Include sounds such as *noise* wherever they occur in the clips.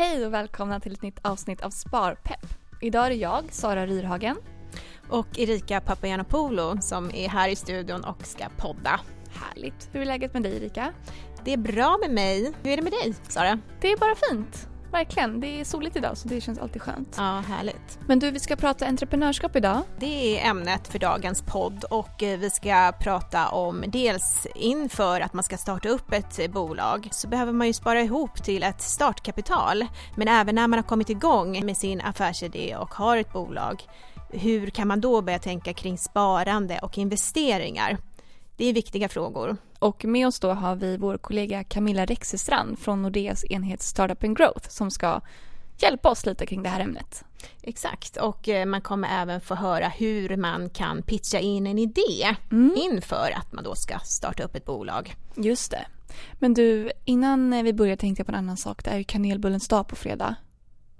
Hej och välkomna till ett nytt avsnitt av Sparpepp. Idag är det jag, Sara Ryrhagen. Och Erika Papagiannopoulou som är här i studion och ska podda. Härligt. Hur är läget med dig Erika? Det är bra med mig. Hur är det med dig, Sara? Det är bara fint. Verkligen. Det är soligt idag så det känns alltid skönt. Ja, härligt. Men du, vi ska prata entreprenörskap idag. Det är ämnet för dagens podd och eh, vi ska prata om dels inför att man ska starta upp ett bolag så behöver man ju spara ihop till ett startkapital. Men även när man har kommit igång med sin affärsidé och har ett bolag, hur kan man då börja tänka kring sparande och investeringar? Det är viktiga frågor. Och med oss då har vi vår kollega Camilla Rexestrand från Nordeas enhet Startup and Growth som ska hjälpa oss lite kring det här ämnet. Exakt, och eh, man kommer även få höra hur man kan pitcha in en idé mm. inför att man då ska starta upp ett bolag. Just det. Men du, innan vi börjar tänkte jag på en annan sak. Det är ju kanelbullens dag på fredag.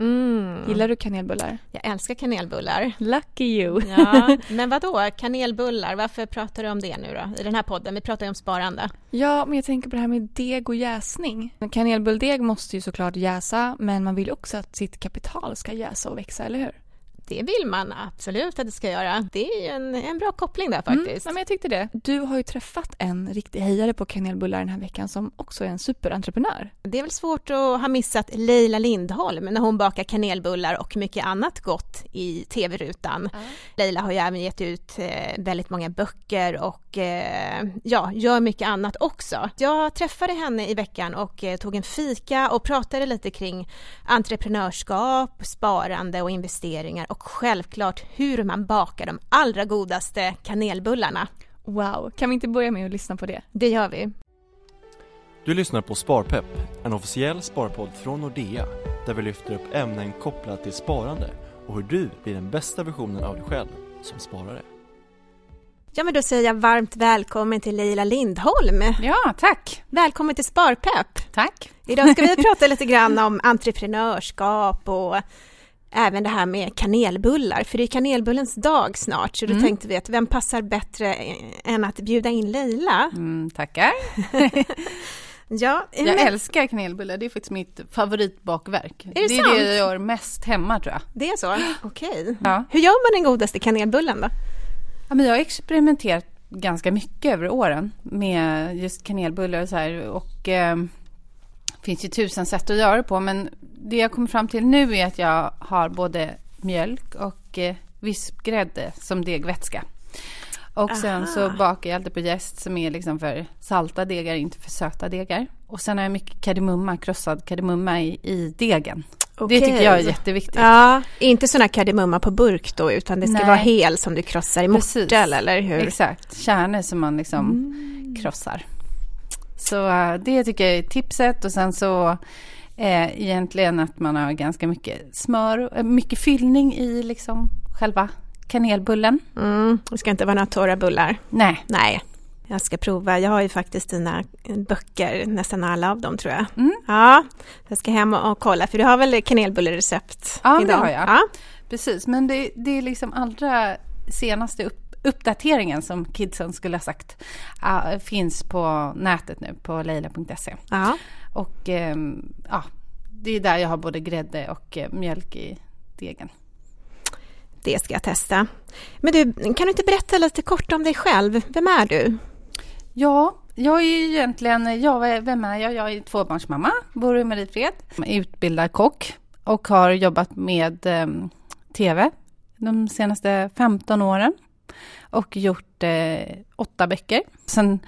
Mm. Gillar du kanelbullar? Jag älskar kanelbullar. Lucky you! Ja, *laughs* men vad då? kanelbullar, varför pratar du om det nu då? I den här podden, vi pratar ju om sparande. Ja, men jag tänker på det här med deg och jäsning. Kanelbulldeg måste ju såklart jäsa, men man vill också att sitt kapital ska jäsa och växa, eller hur? Det vill man absolut att det ska göra. Det är en, en bra koppling där mm, faktiskt. Mm, men jag tyckte det. Du har ju träffat en riktig hejare på kanelbullar den här veckan som också är en superentreprenör. Det är väl svårt att ha missat Leila Lindholm när hon bakar kanelbullar och mycket annat gott i tv-rutan. Mm. Leila har ju även gett ut eh, väldigt många böcker och eh, ja, gör mycket annat också. Jag träffade henne i veckan och eh, tog en fika och pratade lite kring entreprenörskap, sparande och investeringar och självklart hur man bakar de allra godaste kanelbullarna. Wow, kan vi inte börja med att lyssna på det? Det gör vi. Du lyssnar på Sparpepp, en officiell sparpodd från Nordea där vi lyfter upp ämnen kopplat till sparande och hur du blir den bästa versionen av dig själv som sparare. Ja, men då säger jag varmt välkommen till Leila Lindholm. Ja, tack. Välkommen till Sparpepp. Tack. Idag ska vi *laughs* prata lite grann om entreprenörskap och även det här med kanelbullar, för det är kanelbullens dag snart, så då mm. tänkte vi att vem passar bättre än att bjuda in Leila? Mm, tackar! *laughs* ja, jag men... älskar kanelbullar, det är faktiskt mitt favoritbakverk. Är det, det är det jag gör mest hemma tror jag. Det är så? Okej. Okay. Ja. Hur gör man den godaste kanelbullen då? Ja, men jag har experimenterat ganska mycket över åren med just kanelbullar och så här och eh, finns ju tusen sätt att göra det på, men det jag kommer fram till nu är att jag har både mjölk och eh, vispgrädde som degvätska. Och sen Aha. så bakar jag alltid på jäst som är liksom för salta degar, inte för söta degar. Och sen har jag mycket kardemumma, krossad kardemumma i, i degen. Okay. Det tycker jag är jätteviktigt. Ja, inte sån här kardemumma på burk då, utan det ska Nej. vara hel som du krossar i mortel, eller hur? Exakt, kärnor som man liksom mm. krossar. Så uh, det tycker jag är tipset och sen så eh, egentligen att man har ganska mycket smör, eh, mycket fyllning i liksom själva kanelbullen. Mm, det ska inte vara några torra bullar. Nej. Nej. Jag ska prova. Jag har ju faktiskt dina böcker, nästan alla av dem tror jag. Mm. Ja, jag ska hem och, kolla, för du har väl kanelbullerecept ja, idag? Det har jag. Ja. Precis, men det, det är liksom allra senaste upp, uppdateringen som kidsen skulle ha sagt uh, finns på nätet nu på leila.se. Ja. Och eh, ja, det är där jag har både grädde och eh, mjölk i degen. Det ska jag testa. Men du, kan du inte berätta lite kort om dig själv? Vem är du? Ja, jag är egentligen, ja, vem är jag? Jag är tvåbarnsmamma, bor i Mariefred, utbildad kock och har jobbat med eh, TV de senaste 15 åren och gjort eh, åtta böcker. Sen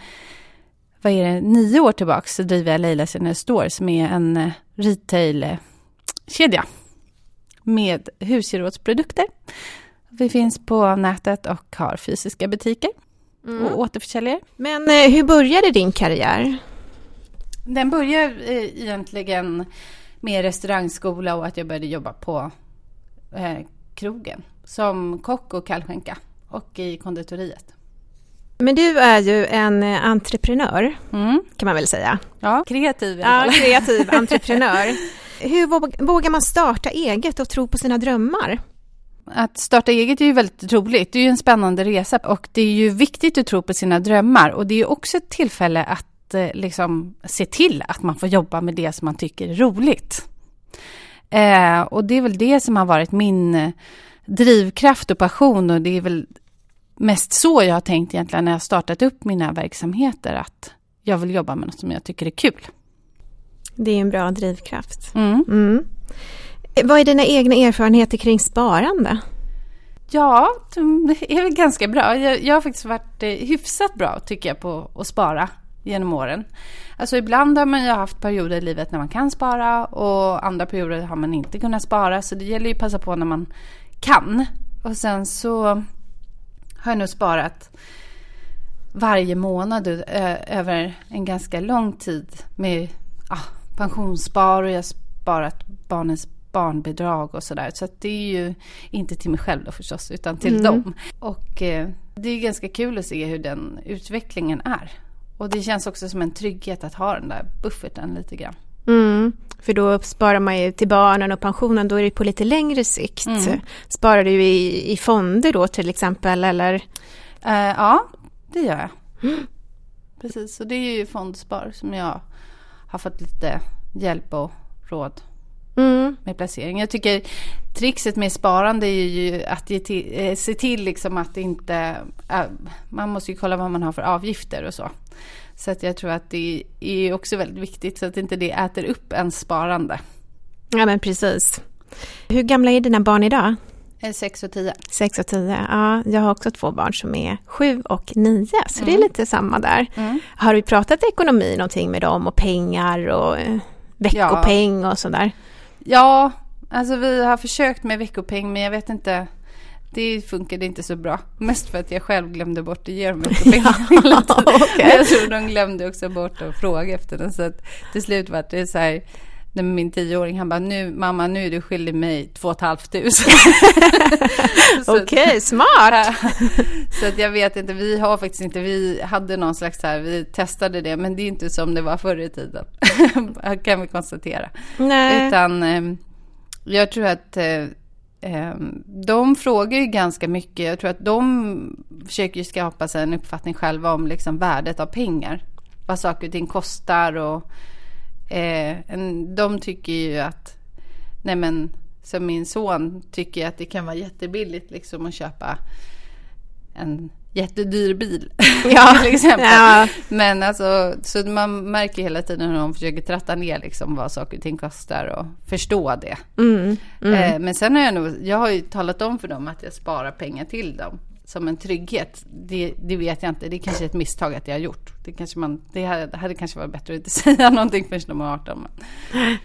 vad är det, nio år tillbaka så driver jag Leilas General Store som är en eh, retailkedja med husgerådsprodukter. Vi finns på nätet och har fysiska butiker mm. och återförsäljare. Men eh, hur började din karriär? Den började eh, egentligen med restaurangskola och att jag började jobba på krogen som kock och kallskänka och i konditoriet. Men du är ju en eh, entreprenör, mm. kan man väl säga? Ja, kreativ i alla fall. Ja, kreativ *laughs* entreprenör. Hur vågar man starta eget och tro på sina drömmar? Att starta eget är ju väldigt roligt. Det är ju en spännande resa och det är ju viktigt att tro på sina drömmar och det är också ett tillfälle att eh, liksom se till att man får jobba med det som man tycker är roligt. Eh, och det är väl det som har varit min eh, drivkraft och passion och det är väl mest så jag har tänkt egentligen när jag startat upp mina verksamheter att jag vill jobba med något som jag tycker är kul. Det är en bra drivkraft. Mm. Mm. Vad är dina egna erfarenheter kring sparande? Ja, de är väl ganska bra. Jag, jag har faktiskt varit eh, hyfsat bra tycker jag på att spara genom åren. Alltså ibland har man ju haft perioder i livet när man kan spara och andra perioder har man inte kunnat spara. Så det gäller ju att passa på när man kan. Och sen så har jag nog sparat varje månad ö- över en ganska lång tid med ah, pensionsspar och jag har sparat barnens barnbidrag och sådär. Så att det är ju inte till mig själv då förstås, utan till Mm. dem. Och eh, det är ganska kul att se hur den utvecklingen är. Och det känns också som en trygghet att ha den där bufferten lite grann. Mm. För då sparar man ju till barnen och pensionen, då är det på lite längre sikt. Mm. Sparar du i, i fonder då till exempel eller? Eh, ja, det gör jag. Precis, så det är ju fondspar som jag har fått lite hjälp och råd Mm. med placering. Jag tycker trixet med sparande är ju att till, eh, se till liksom att inte... eh, man måste ju kolla vad man har för avgifter och så. Så att jag tror att det är också väldigt viktigt så att inte det äter upp ens sparande. Ja men precis. Hur gamla är dina barn idag? Eh, 6 och 10. Sex och tio. Ja, jag har också två barn som är sju och nio, så det är Mm. lite samma där. Mm. Har du pratat ekonomi någonting med dem och pengar och eh, veckopeng och sådär? Ja, alltså vi har försökt med veckopeng men jag vet inte. Det funkade inte så bra. Mest för att jag själv glömde bort att ge dem veckopeng *laughs* hela tiden. Jag tror de glömde också bort att fråga efter den. Så att till slut var det så här. När min tioåring han bara, nu mamma nu är du skyldig mig två och ett halvt tusen. *laughs* Okej, smart! *laughs* så att jag vet inte, vi har faktiskt inte, vi hade någon slags så här, vi testade det, men det är inte som det var förr i tiden. *laughs* kan vi konstatera. Nej. Utan eh, jag tror att eh, eh, de frågar ju ganska mycket. Jag tror att de försöker ju skapa sig en uppfattning själva om liksom värdet av pengar. Vad saker och ting kostar och eh, en, de tycker ju att, nej men som min son tycker att det kan vara jättebilligt liksom att köpa en jättedyr bil. *laughs* Ja, *laughs* till exempel. ja. Men alltså, så man märker hela tiden hur de försöker tratta ner liksom vad saker och ting kostar och förstå det. Mm, mm. Eh, men sen har jag nog, jag har ju talat om för dem att jag sparar pengar till dem som en trygghet. Det, det vet jag inte, det är kanske ett misstag att jag har gjort. Det, kanske man, det hade, kanske varit bättre att inte *laughs* säga någonting förrän de är 18. Men.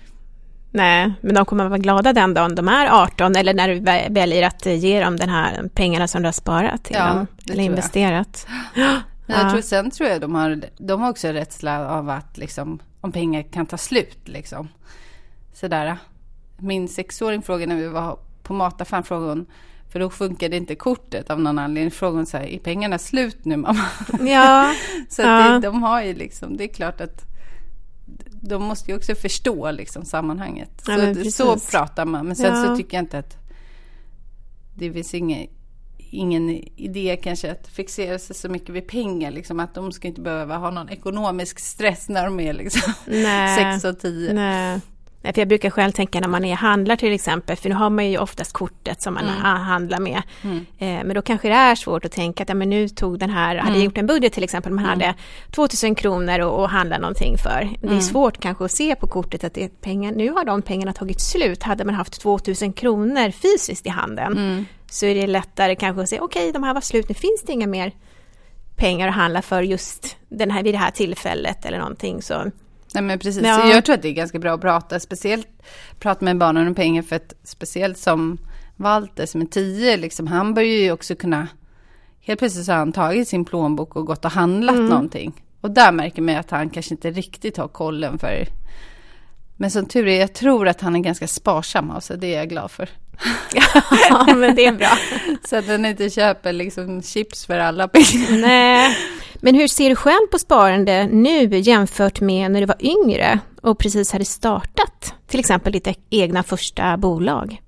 Nej, men de kommer att vara glada den dagen de är 18 eller när du vä- väljer att ge dem den här pengarna som du har sparat till Ja, dem. Eller jag. investerat. Jag Ja. tror, sen tror jag de har, de har också rädsla av att liksom, om pengar kan ta slut. Liksom. Sådär. Min sexåring frågade när vi var på mataffären, frågade hon, för då funkade inte kortet av någon anledning. Frågade hon så här, är pengarna slut nu mamma? *laughs* Ja. *laughs* så ja. Det, de har ju liksom, det är klart att de måste ju också förstå liksom sammanhanget. Ja, så, så pratar man. Men sen ja. så tycker jag inte att det finns ingen, ingen idé kanske att fixera sig så mycket vid pengar. Liksom, att de ska inte behöva ha någon ekonomisk stress när de är liksom 6 *laughs* och 10 för jag brukar själv tänka när man är handlar till exempel, för nu har man ju oftast kortet som man Mm. ha- handlar med. Mm. Eh, men då kanske det är svårt att tänka att ja, men nu tog den här, hade Mm. gjort en budget till exempel, man hade 2000 kronor och, och handla någonting för. Det är Mm. svårt kanske att se på kortet att det pengar, nu har de pengarna tagit slut. Hade man haft 2000 kronor fysiskt i handen Mm. så är det lättare kanske att säga okej, de här var slut, nu finns det inga mer pengar att handla för just den här, vid det här tillfället eller någonting. Så Nej men precis, Ja. Jag tror att det är ganska bra att prata, speciellt prata med barnen om pengar för att speciellt som Walter som är tio, liksom, han börjar ju också kunna, helt plötsligt så har han tagit sin plånbok och gått och handlat Mm. någonting. Och där märker man att han kanske inte riktigt har kollen för, men som tur är, jag tror att han är ganska sparsam av sig, det är jag glad för. *laughs* ja, men det är bra. Så att han inte köper liksom chips för alla pengar. Nej. Men hur ser du själv på sparande nu jämfört med när du var yngre och precis hade startat till exempel ditt egna första bolag?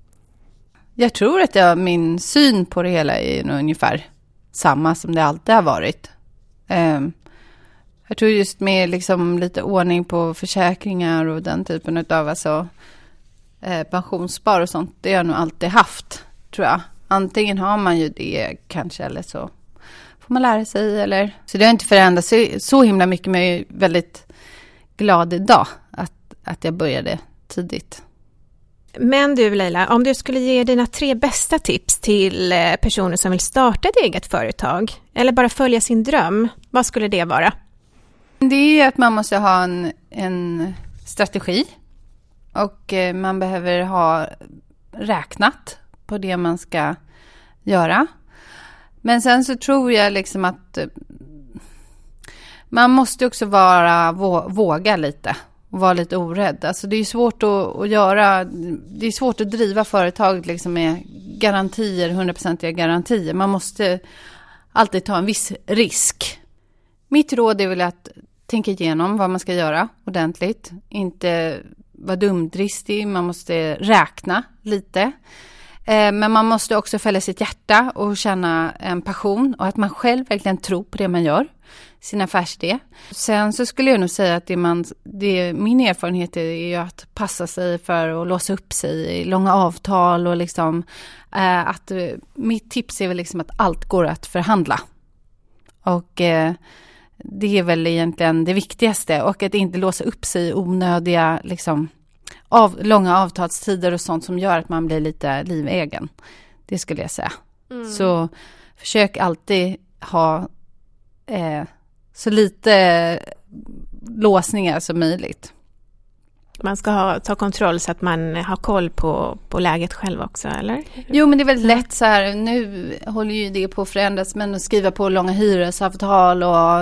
Jag tror att jag, min syn på det hela är nog ungefär samma som det alltid har varit. Ehm, jag tror just med liksom lite ordning på försäkringar och den typen av alltså, eh, pensionsspar och sånt, det har jag nog alltid haft, tror jag. Antingen har man ju det kanske, eller så får man lära sig. Eller... Så det har inte förändrats så, himla mycket, men jag är väldigt glad idag att, att jag började tidigt. Men du Leila, om du skulle ge dina tre bästa tips till eh, personer som vill starta ett eget företag eller bara följa sin dröm, vad skulle det vara? Det är att man måste ha en, en strategi och eh, man behöver ha räknat på det man ska göra. Men sen så tror jag liksom att eh, man måste också vara, våga lite och vara lite orädd. Alltså det är svårt att, att göra, det är svårt att driva företag liksom med garantier, hundraprocentiga garantier. Man måste alltid ta en viss risk. Mitt råd är väl att tänka igenom vad man ska göra ordentligt. Inte vara dumdristig, man måste räkna lite. Eh, men man måste också följa sitt hjärta och känna en passion och att man själv verkligen tror på det man gör sin affärsidé. Sen så skulle jag nog säga att det man, det, min erfarenhet är ju att passa sig för att låsa upp sig i långa avtal och liksom eh, att eh, mitt tips är väl liksom att allt går att förhandla. Och eh, det är väl egentligen det viktigaste och att inte låsa upp sig i onödiga liksom av, långa avtalstider och sånt som gör att man blir lite livegen. Det skulle jag säga. Mm. Så försök alltid ha eh, så lite låsningar som möjligt. Man ska ha, ta kontroll så att man har koll på, på läget själv också, eller? Jo, men det är väldigt lätt så här, nu håller ju det på att förändras, men att skriva på långa hyresavtal och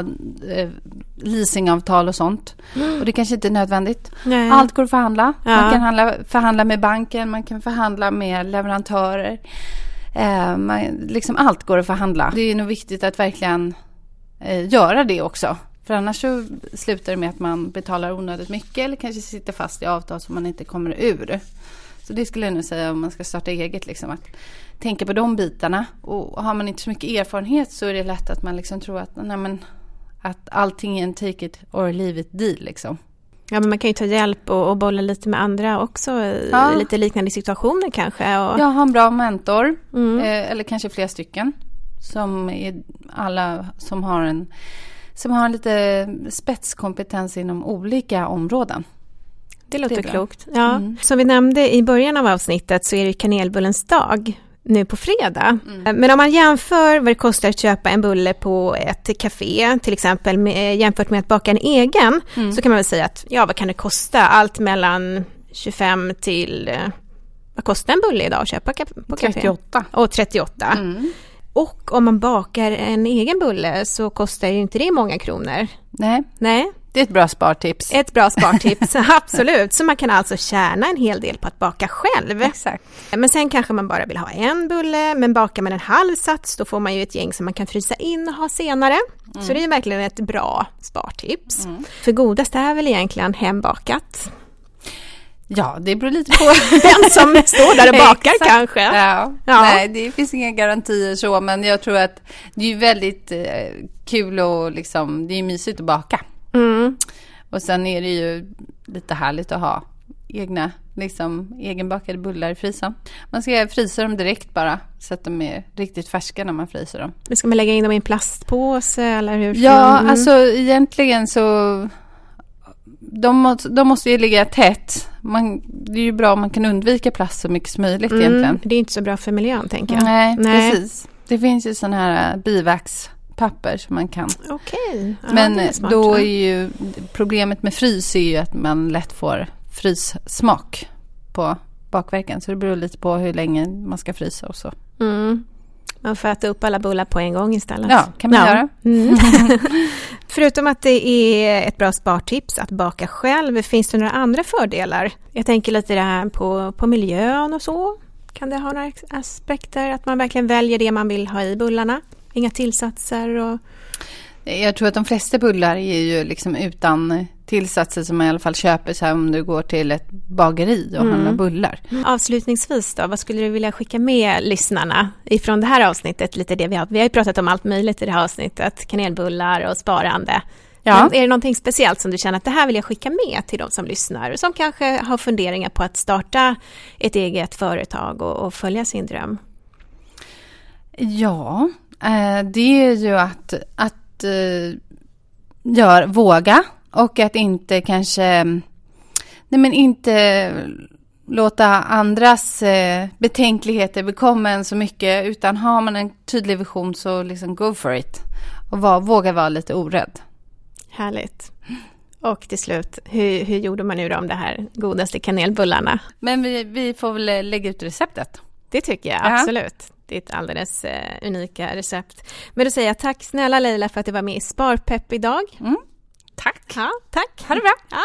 eh, leasingavtal och sånt. Mm. Och det kanske inte är nödvändigt. Nej. Allt går att förhandla. Ja. Man kan handla, förhandla med banken, man kan förhandla med leverantörer. Eh, man, liksom allt går att förhandla. Det är nog viktigt att verkligen eh, göra det också. För annars så slutar det med att man betalar onödigt mycket eller kanske sitter fast i avtal som man inte kommer ur. Så det skulle jag nog säga om man ska starta eget, liksom, att tänka på de bitarna. Och har man inte så mycket erfarenhet så är det lätt att man liksom tror att, nej, men, att allting är en take it or leave it deal. Liksom. Ja, men man kan ju ta hjälp och, och bolla lite med andra också i ja. lite liknande situationer kanske. Och... Ja, ha en bra mentor, mm. eh, eller kanske flera stycken. Som är alla som har en som har lite spetskompetens inom olika områden. Det låter det klokt. Ja. Mm. Som vi nämnde i början av avsnittet så är det kanelbullens dag nu på fredag. Mm. Men om man jämför vad det kostar att köpa en bulle på ett café, till exempel med, jämfört med att baka en egen, mm. så kan man väl säga att ja, vad kan det kosta? Allt mellan 25 till vad kostar en bulle idag att köpa på café? 38. Och 38. Mm. Och om man bakar en egen bulle så kostar ju inte det många kronor. Nej. Nej. Det är ett bra spartips. Ett bra spartips, *laughs* absolut. Så man kan alltså tjäna en hel del på att baka själv. Exakt. Men sen kanske man bara vill ha en bulle, men bakar man en halv sats då får man ju ett gäng som man kan frysa in och ha senare. Mm. Så det är verkligen ett bra spartips. Mm. För godast är väl egentligen hembakat. Ja, det beror lite på *laughs* vem som står där och *laughs* bakar kanske. Ja. ja. Nej, det finns inga garantier så, men jag tror att det är väldigt eh, kul och liksom, det är mysigt att baka. Mm. Och sen är det ju lite härligt att ha egna, liksom egenbakade bullar i frysen. Man ska frysa dem direkt bara, så att de är riktigt färska när man fryser dem. Men ska man lägga in dem i en plastpåse eller hur? Ja, mm. alltså egentligen så de, måste, de måste ju ligga tätt. Man, det är ju bra om man kan undvika plast så mycket som möjligt mm, egentligen. Det är inte så bra för miljön tänker jag. Nej, Nej. precis. Det finns ju sådana här bivaxpapper som man kan. Okej. Ja, Men är smart, då är ju problemet med frys är ju att man lätt får fryssmak på bakverken. Så det beror lite på hur länge man ska frysa och så. Mm. Man får äta upp alla bullar på en gång istället. Ja, kan man ja. göra. Mm. *laughs* *laughs* Förutom att det är ett bra spartips att baka själv, finns det några andra fördelar? Jag tänker lite det här på, på miljön och så. Kan det ha några aspekter? Att man verkligen väljer det man vill ha i bullarna? Inga tillsatser och... Jag tror att de flesta bullar är ju liksom utan tillsatser som man i alla fall köper så här om du går till ett bageri och mm. handlar bullar. Avslutningsvis då, vad skulle du vilja skicka med lyssnarna ifrån det här avsnittet? Lite det vi har, vi har ju pratat om allt möjligt i det här avsnittet, kanelbullar och sparande. Ja. Men är det någonting speciellt som du känner att det här vill jag skicka med till de som lyssnar, som kanske har funderingar på att starta ett eget företag och, och följa sin dröm? Ja, eh, det är ju att, att eh, gör, våga och att inte kanske, nej men inte låta andras eh, betänkligheter bekomma en så mycket, utan har man en tydlig vision så liksom go for it. Och var, våga vara lite orädd. Härligt. Och till slut, hur, hur gjorde man nu då om det här godaste kanelbullarna? Men vi, vi får väl lägga ut receptet. Det tycker jag, absolut. Ditt alldeles eh, unika recept. Men då säger jag tack snälla Leila för att du var med i Sparpepp idag. Mm. Tack. Ja, tack. Ha det bra. Ja.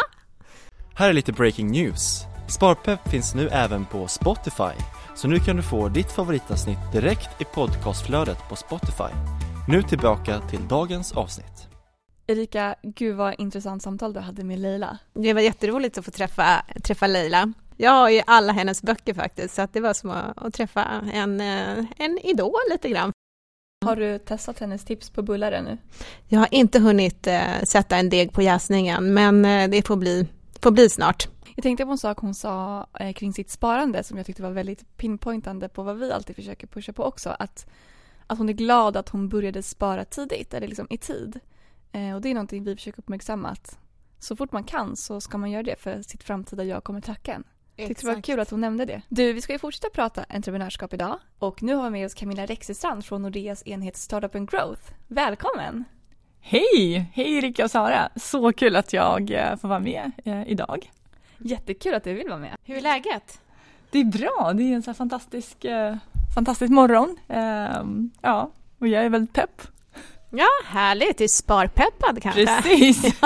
Här är lite breaking news. Sparpepp finns nu även på Spotify, så nu kan du få ditt favoritavsnitt direkt i podcastflödet på Spotify. Nu tillbaka till dagens avsnitt. Erika, gud vad intressant samtal du hade med Leila. Det var jätteroligt att få träffa, träffa Leila. Jag har ju alla hennes böcker faktiskt, så att det var som att, träffa en, eh, en idol lite grann. Har du testat hennes tips på bullar ännu? Jag har inte hunnit eh, sätta en deg på jäsningen, men eh, det får bli, får bli snart. Jag tänkte på en sak hon sa eh, kring sitt sparande som jag tyckte var väldigt pinpointande på vad vi alltid försöker pusha på också. Att, att hon är glad att hon började spara tidigt, eller liksom i tid. Eh, och det är någonting vi försöker uppmärksamma att så fort man kan så ska man göra det för sitt framtida jag kommer tacka en. Jag tyckte det var kul att hon nämnde det. Du, vi ska ju fortsätta prata entreprenörskap idag och nu har vi med oss Camilla Rexestrand från Nordeas enhet Startup and Growth. Välkommen! Hej! Hej Erika och Sara! Så kul att jag eh, får vara med eh, idag. Jättekul att du vill vara med. Hur är läget? Det är bra, det är en så fantastisk, eh, fantastisk morgon. Ehm, ja, och jag är väldigt pepp. Ja, härligt. Du är sparpeppad kanske? Precis! *laughs*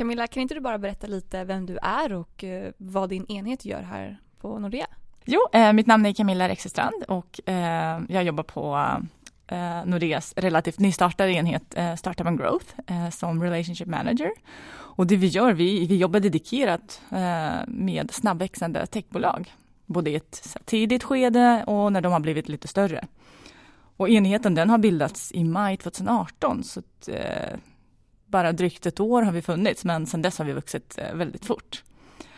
Camilla, kan inte du bara berätta lite vem du är och eh, vad din enhet gör här på Nordea? Jo, eh, mitt namn är Camilla Rexestrand och eh, jag jobbar på eh, Nordeas relativt nystartade enhet eh, Startup and Growth eh, som Relationship Manager. Och det vi gör, vi, vi jobbar dedikerat eh, med snabbväxande techbolag. Både i ett tidigt skede och när de har blivit lite större. Och enheten den har bildats i maj 2018 så att, eh, bara drygt ett år har vi funnits men sedan dess har vi vuxit eh, väldigt fort.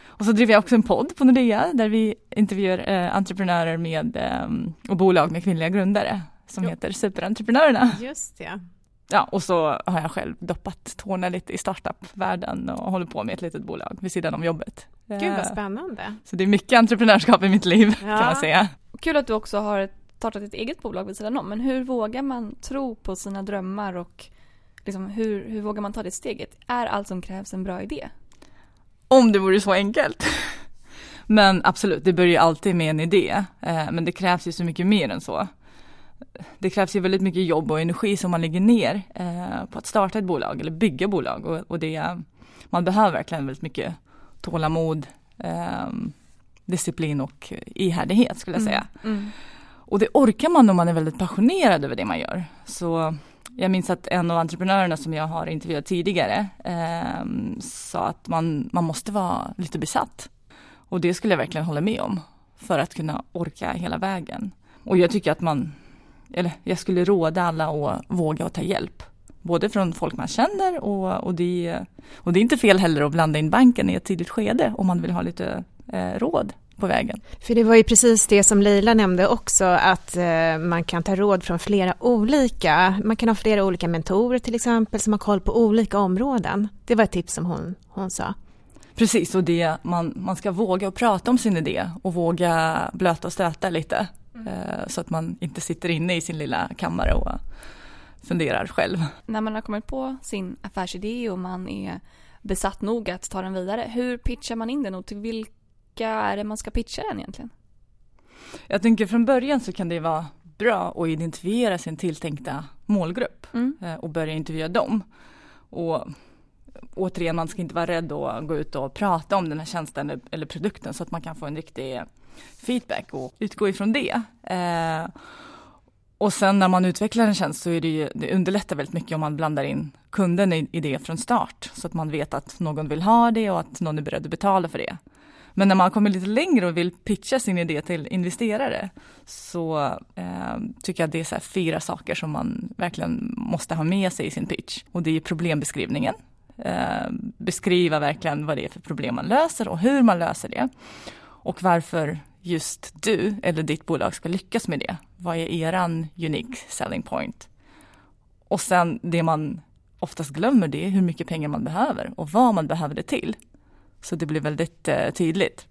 Och så driver jag också en podd på Nordea där vi intervjuar eh, entreprenörer med, eh, och bolag med kvinnliga grundare som jo. heter Superentreprenörerna. Just det. Ja, och så har jag själv doppat tårna lite i startup-världen och håller på med ett litet bolag vid sidan om jobbet. Gud vad spännande. Så det är mycket entreprenörskap i mitt liv ja. kan man säga. Kul att du också har startat ett eget bolag vid sidan om, men hur vågar man tro på sina drömmar och liksom, hur, hur vågar man ta det steget? Är allt som krävs en bra idé? Om det vore så enkelt. *laughs* Men absolut, det börjar alltid med en idé. Eh, men det krävs ju så mycket mer än så. Det krävs ju väldigt mycket jobb och energi som man lägger ner eh, på att starta ett bolag eller bygga bolag. Och, det, man behöver verkligen väldigt mycket tålamod, eh, disciplin och ihärdighet skulle jag säga. Mm, mm. Och det orkar man om man är väldigt passionerad över det man gör. Så jag minns att en av entreprenörerna som jag har intervjuat tidigare eh, sa att man, man måste vara lite besatt. Och det skulle jag verkligen hålla med om för att kunna orka hela vägen. Och jag tycker att man, eller jag skulle råda alla att våga och ta hjälp. Både från folk man känner och, och, det, och det är inte fel heller att blanda in banken i ett tidigt skede om man vill ha lite eh, råd på vägen. För det var ju precis det som Leila nämnde också, att eh, man kan ta råd från flera olika, man kan ha flera olika mentorer till exempel som har koll på olika områden. Det var ett tips som hon, hon sa. Precis, och det, man, man ska våga att prata om sin idé och våga blöta och stöta lite. Mm. Eh, så att man inte sitter inne i sin lilla kammare och funderar själv. När man har kommit på sin affärsidé och man är besatt nog att ta den vidare, hur pitchar man in den och till vilka vilka är det man ska pitcha den egentligen? Jag tänker från början så kan det vara bra att identifiera sin tilltänkta målgrupp mm. Eh, och börja intervjua dem. Och återigen, man ska inte vara rädd att gå ut och prata om den här tjänsten eller produkten så att man kan få en riktig feedback och utgå ifrån det. Eh, och sen när man utvecklar en tjänst så är det ju, det underlättar väldigt mycket om man blandar in kunden i, i det från start så att man vet att någon vill ha det och att någon är beredd att betala för det. Men när man kommer lite längre och vill pitcha sin idé till investerare så eh, tycker jag att det är så fyra saker som man verkligen måste ha med sig i sin pitch. Och det är problembeskrivningen. Eh, beskriva verkligen vad det är för problem man löser och hur man löser det. Och varför just du eller ditt bolag ska lyckas med det. Vad är eran unique selling point? Och sen det man oftast glömmer det är hur mycket pengar man behöver och vad man behöver det till. Så det blir väldigt eh, tydligt.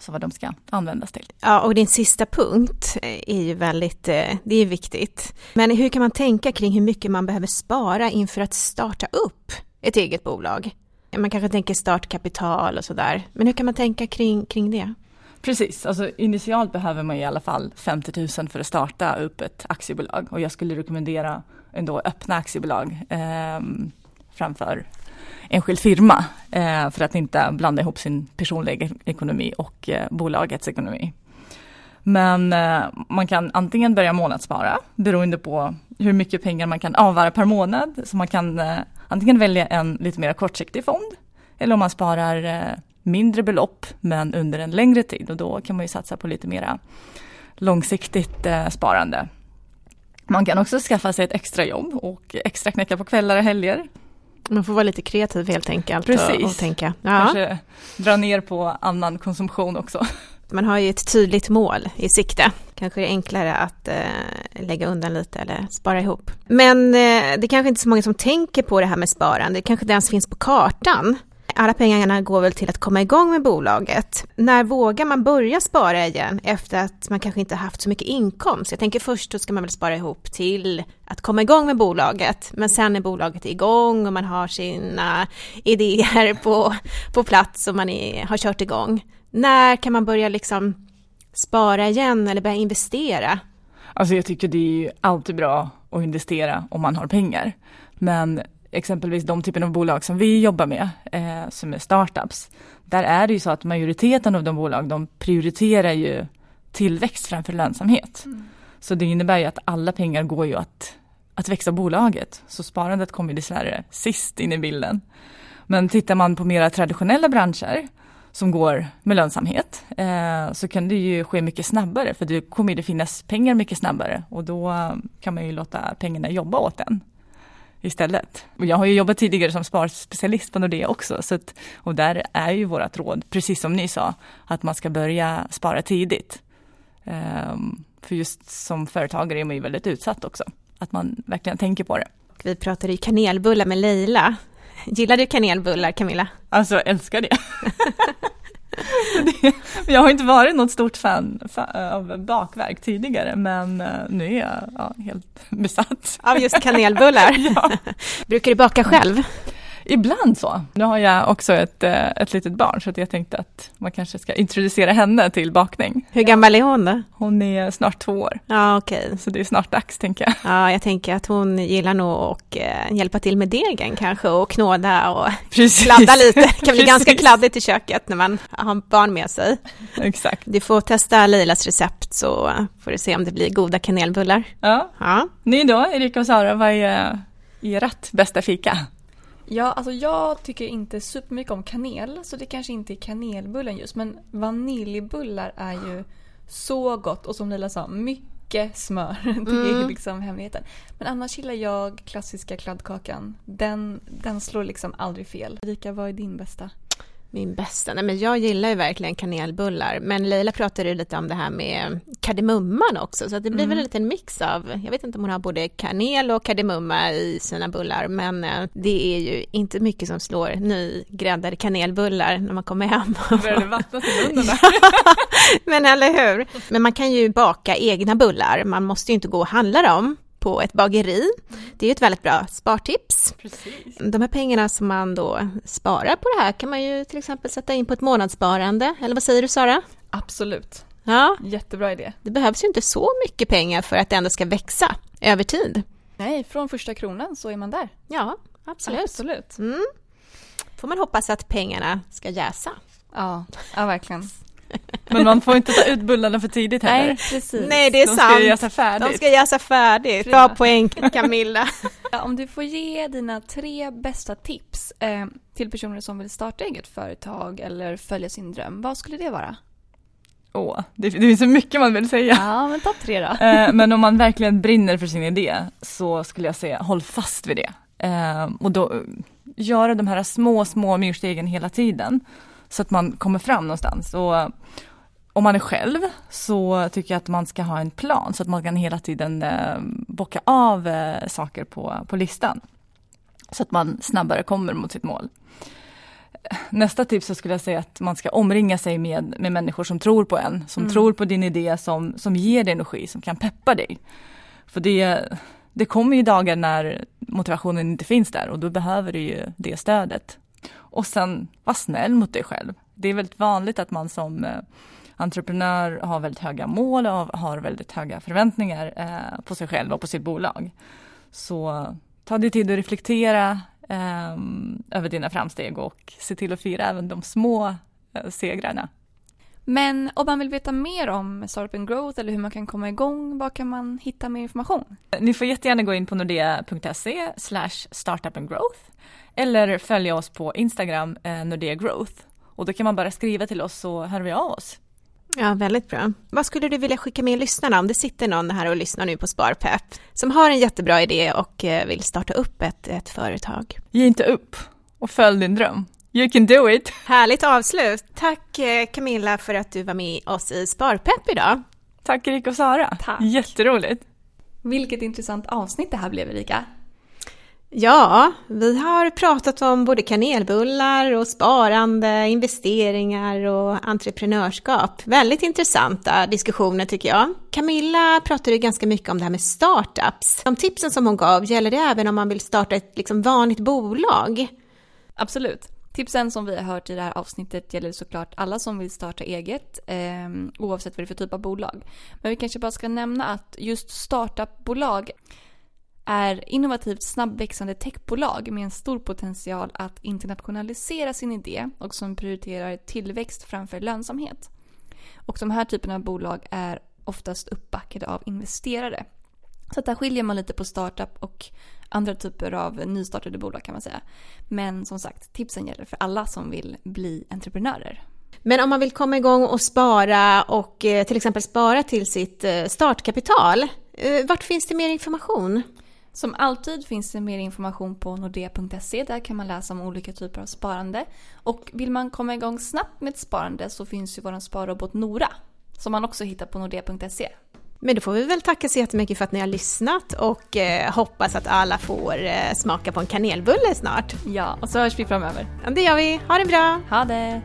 Så vad de ska användas till. Ja, och din sista punkt är ju väldigt, eh, det är viktigt. Men hur kan man tänka kring hur mycket man behöver spara inför att starta upp ett eget bolag? Man kanske tänker startkapital och sådär, men hur kan man tänka kring, kring det? Precis, alltså initialt behöver man i alla fall 50 000 för att starta upp ett aktiebolag och jag skulle rekommendera ändå öppna aktiebolag eh, framför enskild firma eh, för att inte blanda ihop sin personliga ekonomi och eh, bolagets ekonomi. Men eh, man kan antingen börja månadsspara beroende på hur mycket pengar man kan avvara per månad. Så man kan eh, antingen välja en lite mer kortsiktig fond eller om man sparar eh, mindre belopp men under en längre tid och då kan man ju satsa på lite mera långsiktigt eh, sparande. Man kan också skaffa sig ett extra jobb och extra knäcka på kvällar och helger. Man får vara lite kreativ helt enkelt. Precis. Och, och tänka. Ja. Kanske dra ner på annan konsumtion också. Man har ju ett tydligt mål i sikte. Kanske är det enklare att eh, lägga undan lite eller spara ihop. Men eh, det kanske inte är så många som tänker på det här med sparande. Det kanske inte ens finns på kartan alla pengarna går väl till att komma igång med bolaget. När vågar man börja spara igen efter att man kanske inte haft så mycket inkomst? Jag tänker först då ska man väl spara ihop till att komma igång med bolaget, men sen är bolaget igång och man har sina idéer på, på plats och man är, har kört igång. När kan man börja liksom spara igen eller börja investera? Alltså jag tycker det är alltid bra att investera om man har pengar. Men exempelvis de typen av bolag som vi jobbar med, eh, som är startups, där är det ju så att majoriteten av de bolag, de prioriterar ju tillväxt framför lönsamhet. Mm. Så det innebär ju att alla pengar går ju att, att växa bolaget. Så sparandet kommer dessvärre sist in i bilden. Men tittar man på mera traditionella branscher som går med lönsamhet eh, så kan det ju ske mycket snabbare för det kommer det finnas pengar mycket snabbare och då kan man ju låta pengarna jobba åt en istället. Och jag har ju jobbat tidigare som sparspecialist på Nordea också, så att, och där är ju vårat råd, precis som ni sa, att man ska börja spara tidigt. Um, för just som företagare är man ju väldigt utsatt också, att man verkligen tänker på det. Vi pratade ju kanelbullar med Leila. Gillar du kanelbullar Camilla? Alltså jag älskar det. *laughs* jag har inte varit något stort fan av bakverk tidigare men eh, nu är jag ja, helt *laughs* besatt. Av just kanelbullar? *laughs* ja. Brukar du baka själv? Ibland så. Nu har jag också ett, eh, ett litet barn så jag tänkte att man kanske ska introducera henne till bakning. Hur gammal är hon då? Hon är snart två år. Ja, okej. Okay. Så det är snart dags tänker jag. Ja, jag tänker att hon gillar nog att eh, hjälpa till med degen kanske och knåda och Precis. kladda lite. Det kan bli *laughs* ganska kladdigt i köket när man har barn med sig. Exakt. Du får testa Lilas recept så får du se om det blir goda kanelbullar. Ja. ja. Ni då, Erika och Sara, vad är ert bästa fika? Ja, alltså jag tycker inte supermycket om kanel så det kanske inte är kanelbullen just men vaniljbullar är ju så gott och som Lila sa, mycket smör. *laughs* Det är mm. liksom hemligheten. Men annars gillar jag klassiska kladdkakan. Den, den slår liksom aldrig fel. Rika, vad är din bästa? Min bästa? Nej, men jag gillar ju verkligen kanelbullar, men Leila pratade ju lite om det här med kardemumman också, så det blir mm. väl en liten mix av, jag vet inte om hon har både kanel och kardemumma i sina bullar, men eh, det är ju inte mycket som slår nygräddade kanelbullar när man kommer hem. Börjar det vattnas i munnen *laughs* men eller hur? Men man kan ju baka egna bullar, man måste ju inte gå och handla dem på ett bageri. Det är ju ett väldigt bra spartips. Precis. De här pengarna som man då sparar på det här kan man ju till exempel sätta in på ett månadssparande, eller vad säger du Sara? Absolut. Ja. Jättebra idé. Det behövs ju inte så mycket pengar för att det ändå ska växa över tid. Nej, från första kronan så är man där. Ja, absolut. Absolut. Mm. Får man hoppas att pengarna ska jäsa. Ja, ja verkligen. Men man får inte ta ut bullarna för tidigt heller. Nej, precis. Nej det är De sant. ska jäsa färdigt. De ska jäsa färdigt. Bra poäng *laughs* Camilla. Om du får ge dina tre bästa tips eh, till personer som vill starta eget företag eller följa sin dröm, vad skulle det vara? Åh, det, det finns så mycket man vill säga. Ja, men topp tre då. Eh, men om man verkligen brinner för sin idé så skulle jag säga håll fast vid det. Eh, och då eh, göra de här små, små myrstegen hela tiden så att man kommer fram någonstans. Och om man är själv så tycker jag att man ska ha en plan så att man kan hela tiden bocka av saker på, på listan. Så att man snabbare kommer mot sitt mål. Nästa tips så skulle jag säga att man ska omringa sig med, med människor som tror på en, som mm. tror på din idé, som, som ger dig energi, som kan peppa dig. För det, det kommer ju dagar när motivationen inte finns där och då behöver du ju det stödet. Och sen var snäll mot dig själv. Det är väldigt vanligt att man som eh, entreprenör har väldigt höga mål och har väldigt höga förväntningar eh, på sig själv och på sitt bolag. Så ta dig tid att reflektera, eh, över dina framsteg och se till att fira även de små segrarna. Men om man vill veta mer om Startup and Growth eller hur man kan komma igång, var kan man hitta mer information? Ni får jättegärna gå in på nordea.se startupandgrowth eller följa oss på Instagram, eh, Nordea Growth. Och då kan man bara skriva till oss så hör vi av oss. Ja, väldigt bra. Vad skulle du vilja skicka med lyssnarna om det sitter någon här och lyssnar nu på Sparpepp som har en jättebra idé och eh, vill starta upp ett, ett företag? Ge inte upp och följ din dröm. You can do it! Härligt avslut! Tack eh, Camilla för att du var med oss i Sparpepp idag. Tack Erika och Sara! Tack. Jätteroligt! Vilket intressant avsnitt det här blev Erika. Ja, vi har pratat om både kanelbullar och sparande, investeringar och entreprenörskap. Väldigt intressanta diskussioner tycker jag. Camilla pratade ganska mycket om det här med startups. De tipsen som hon gav, gäller det även om man vill starta ett liksom vanligt bolag? Absolut. Tipsen som vi har hört i det här avsnittet gäller såklart alla som vill starta eget, eh, oavsett vad det är för typ av bolag. Men vi kanske bara ska nämna att just startupbolag är innovativt snabbväxande techbolag med en stor potential att internationalisera sin idé och som prioriterar tillväxt framför lönsamhet. Och de här typerna av bolag är oftast uppbackade av investerare. Så att där skiljer man lite på startup och andra typer av nystartade bolag kan man säga. Men som sagt, tipsen gäller för alla som vill bli entreprenörer. Men om man vill komma igång och spara och eh, till exempel spara till sitt eh, startkapital, eh, vart finns det mer information? Som alltid finns det mer information på nordea.se. Där kan man läsa om olika typer av sparande. Och vill man komma igång snabbt med ett sparande så finns ju vår sparrobot Nora. Som man också hittar på nordea.se. Men då får vi väl tacka så jättemycket för att ni har lyssnat och eh, hoppas att alla får eh, smaka på en kanelbulle snart. Ja, och så hörs vi framöver. Ja, det gör vi. Ha det bra! Ha det!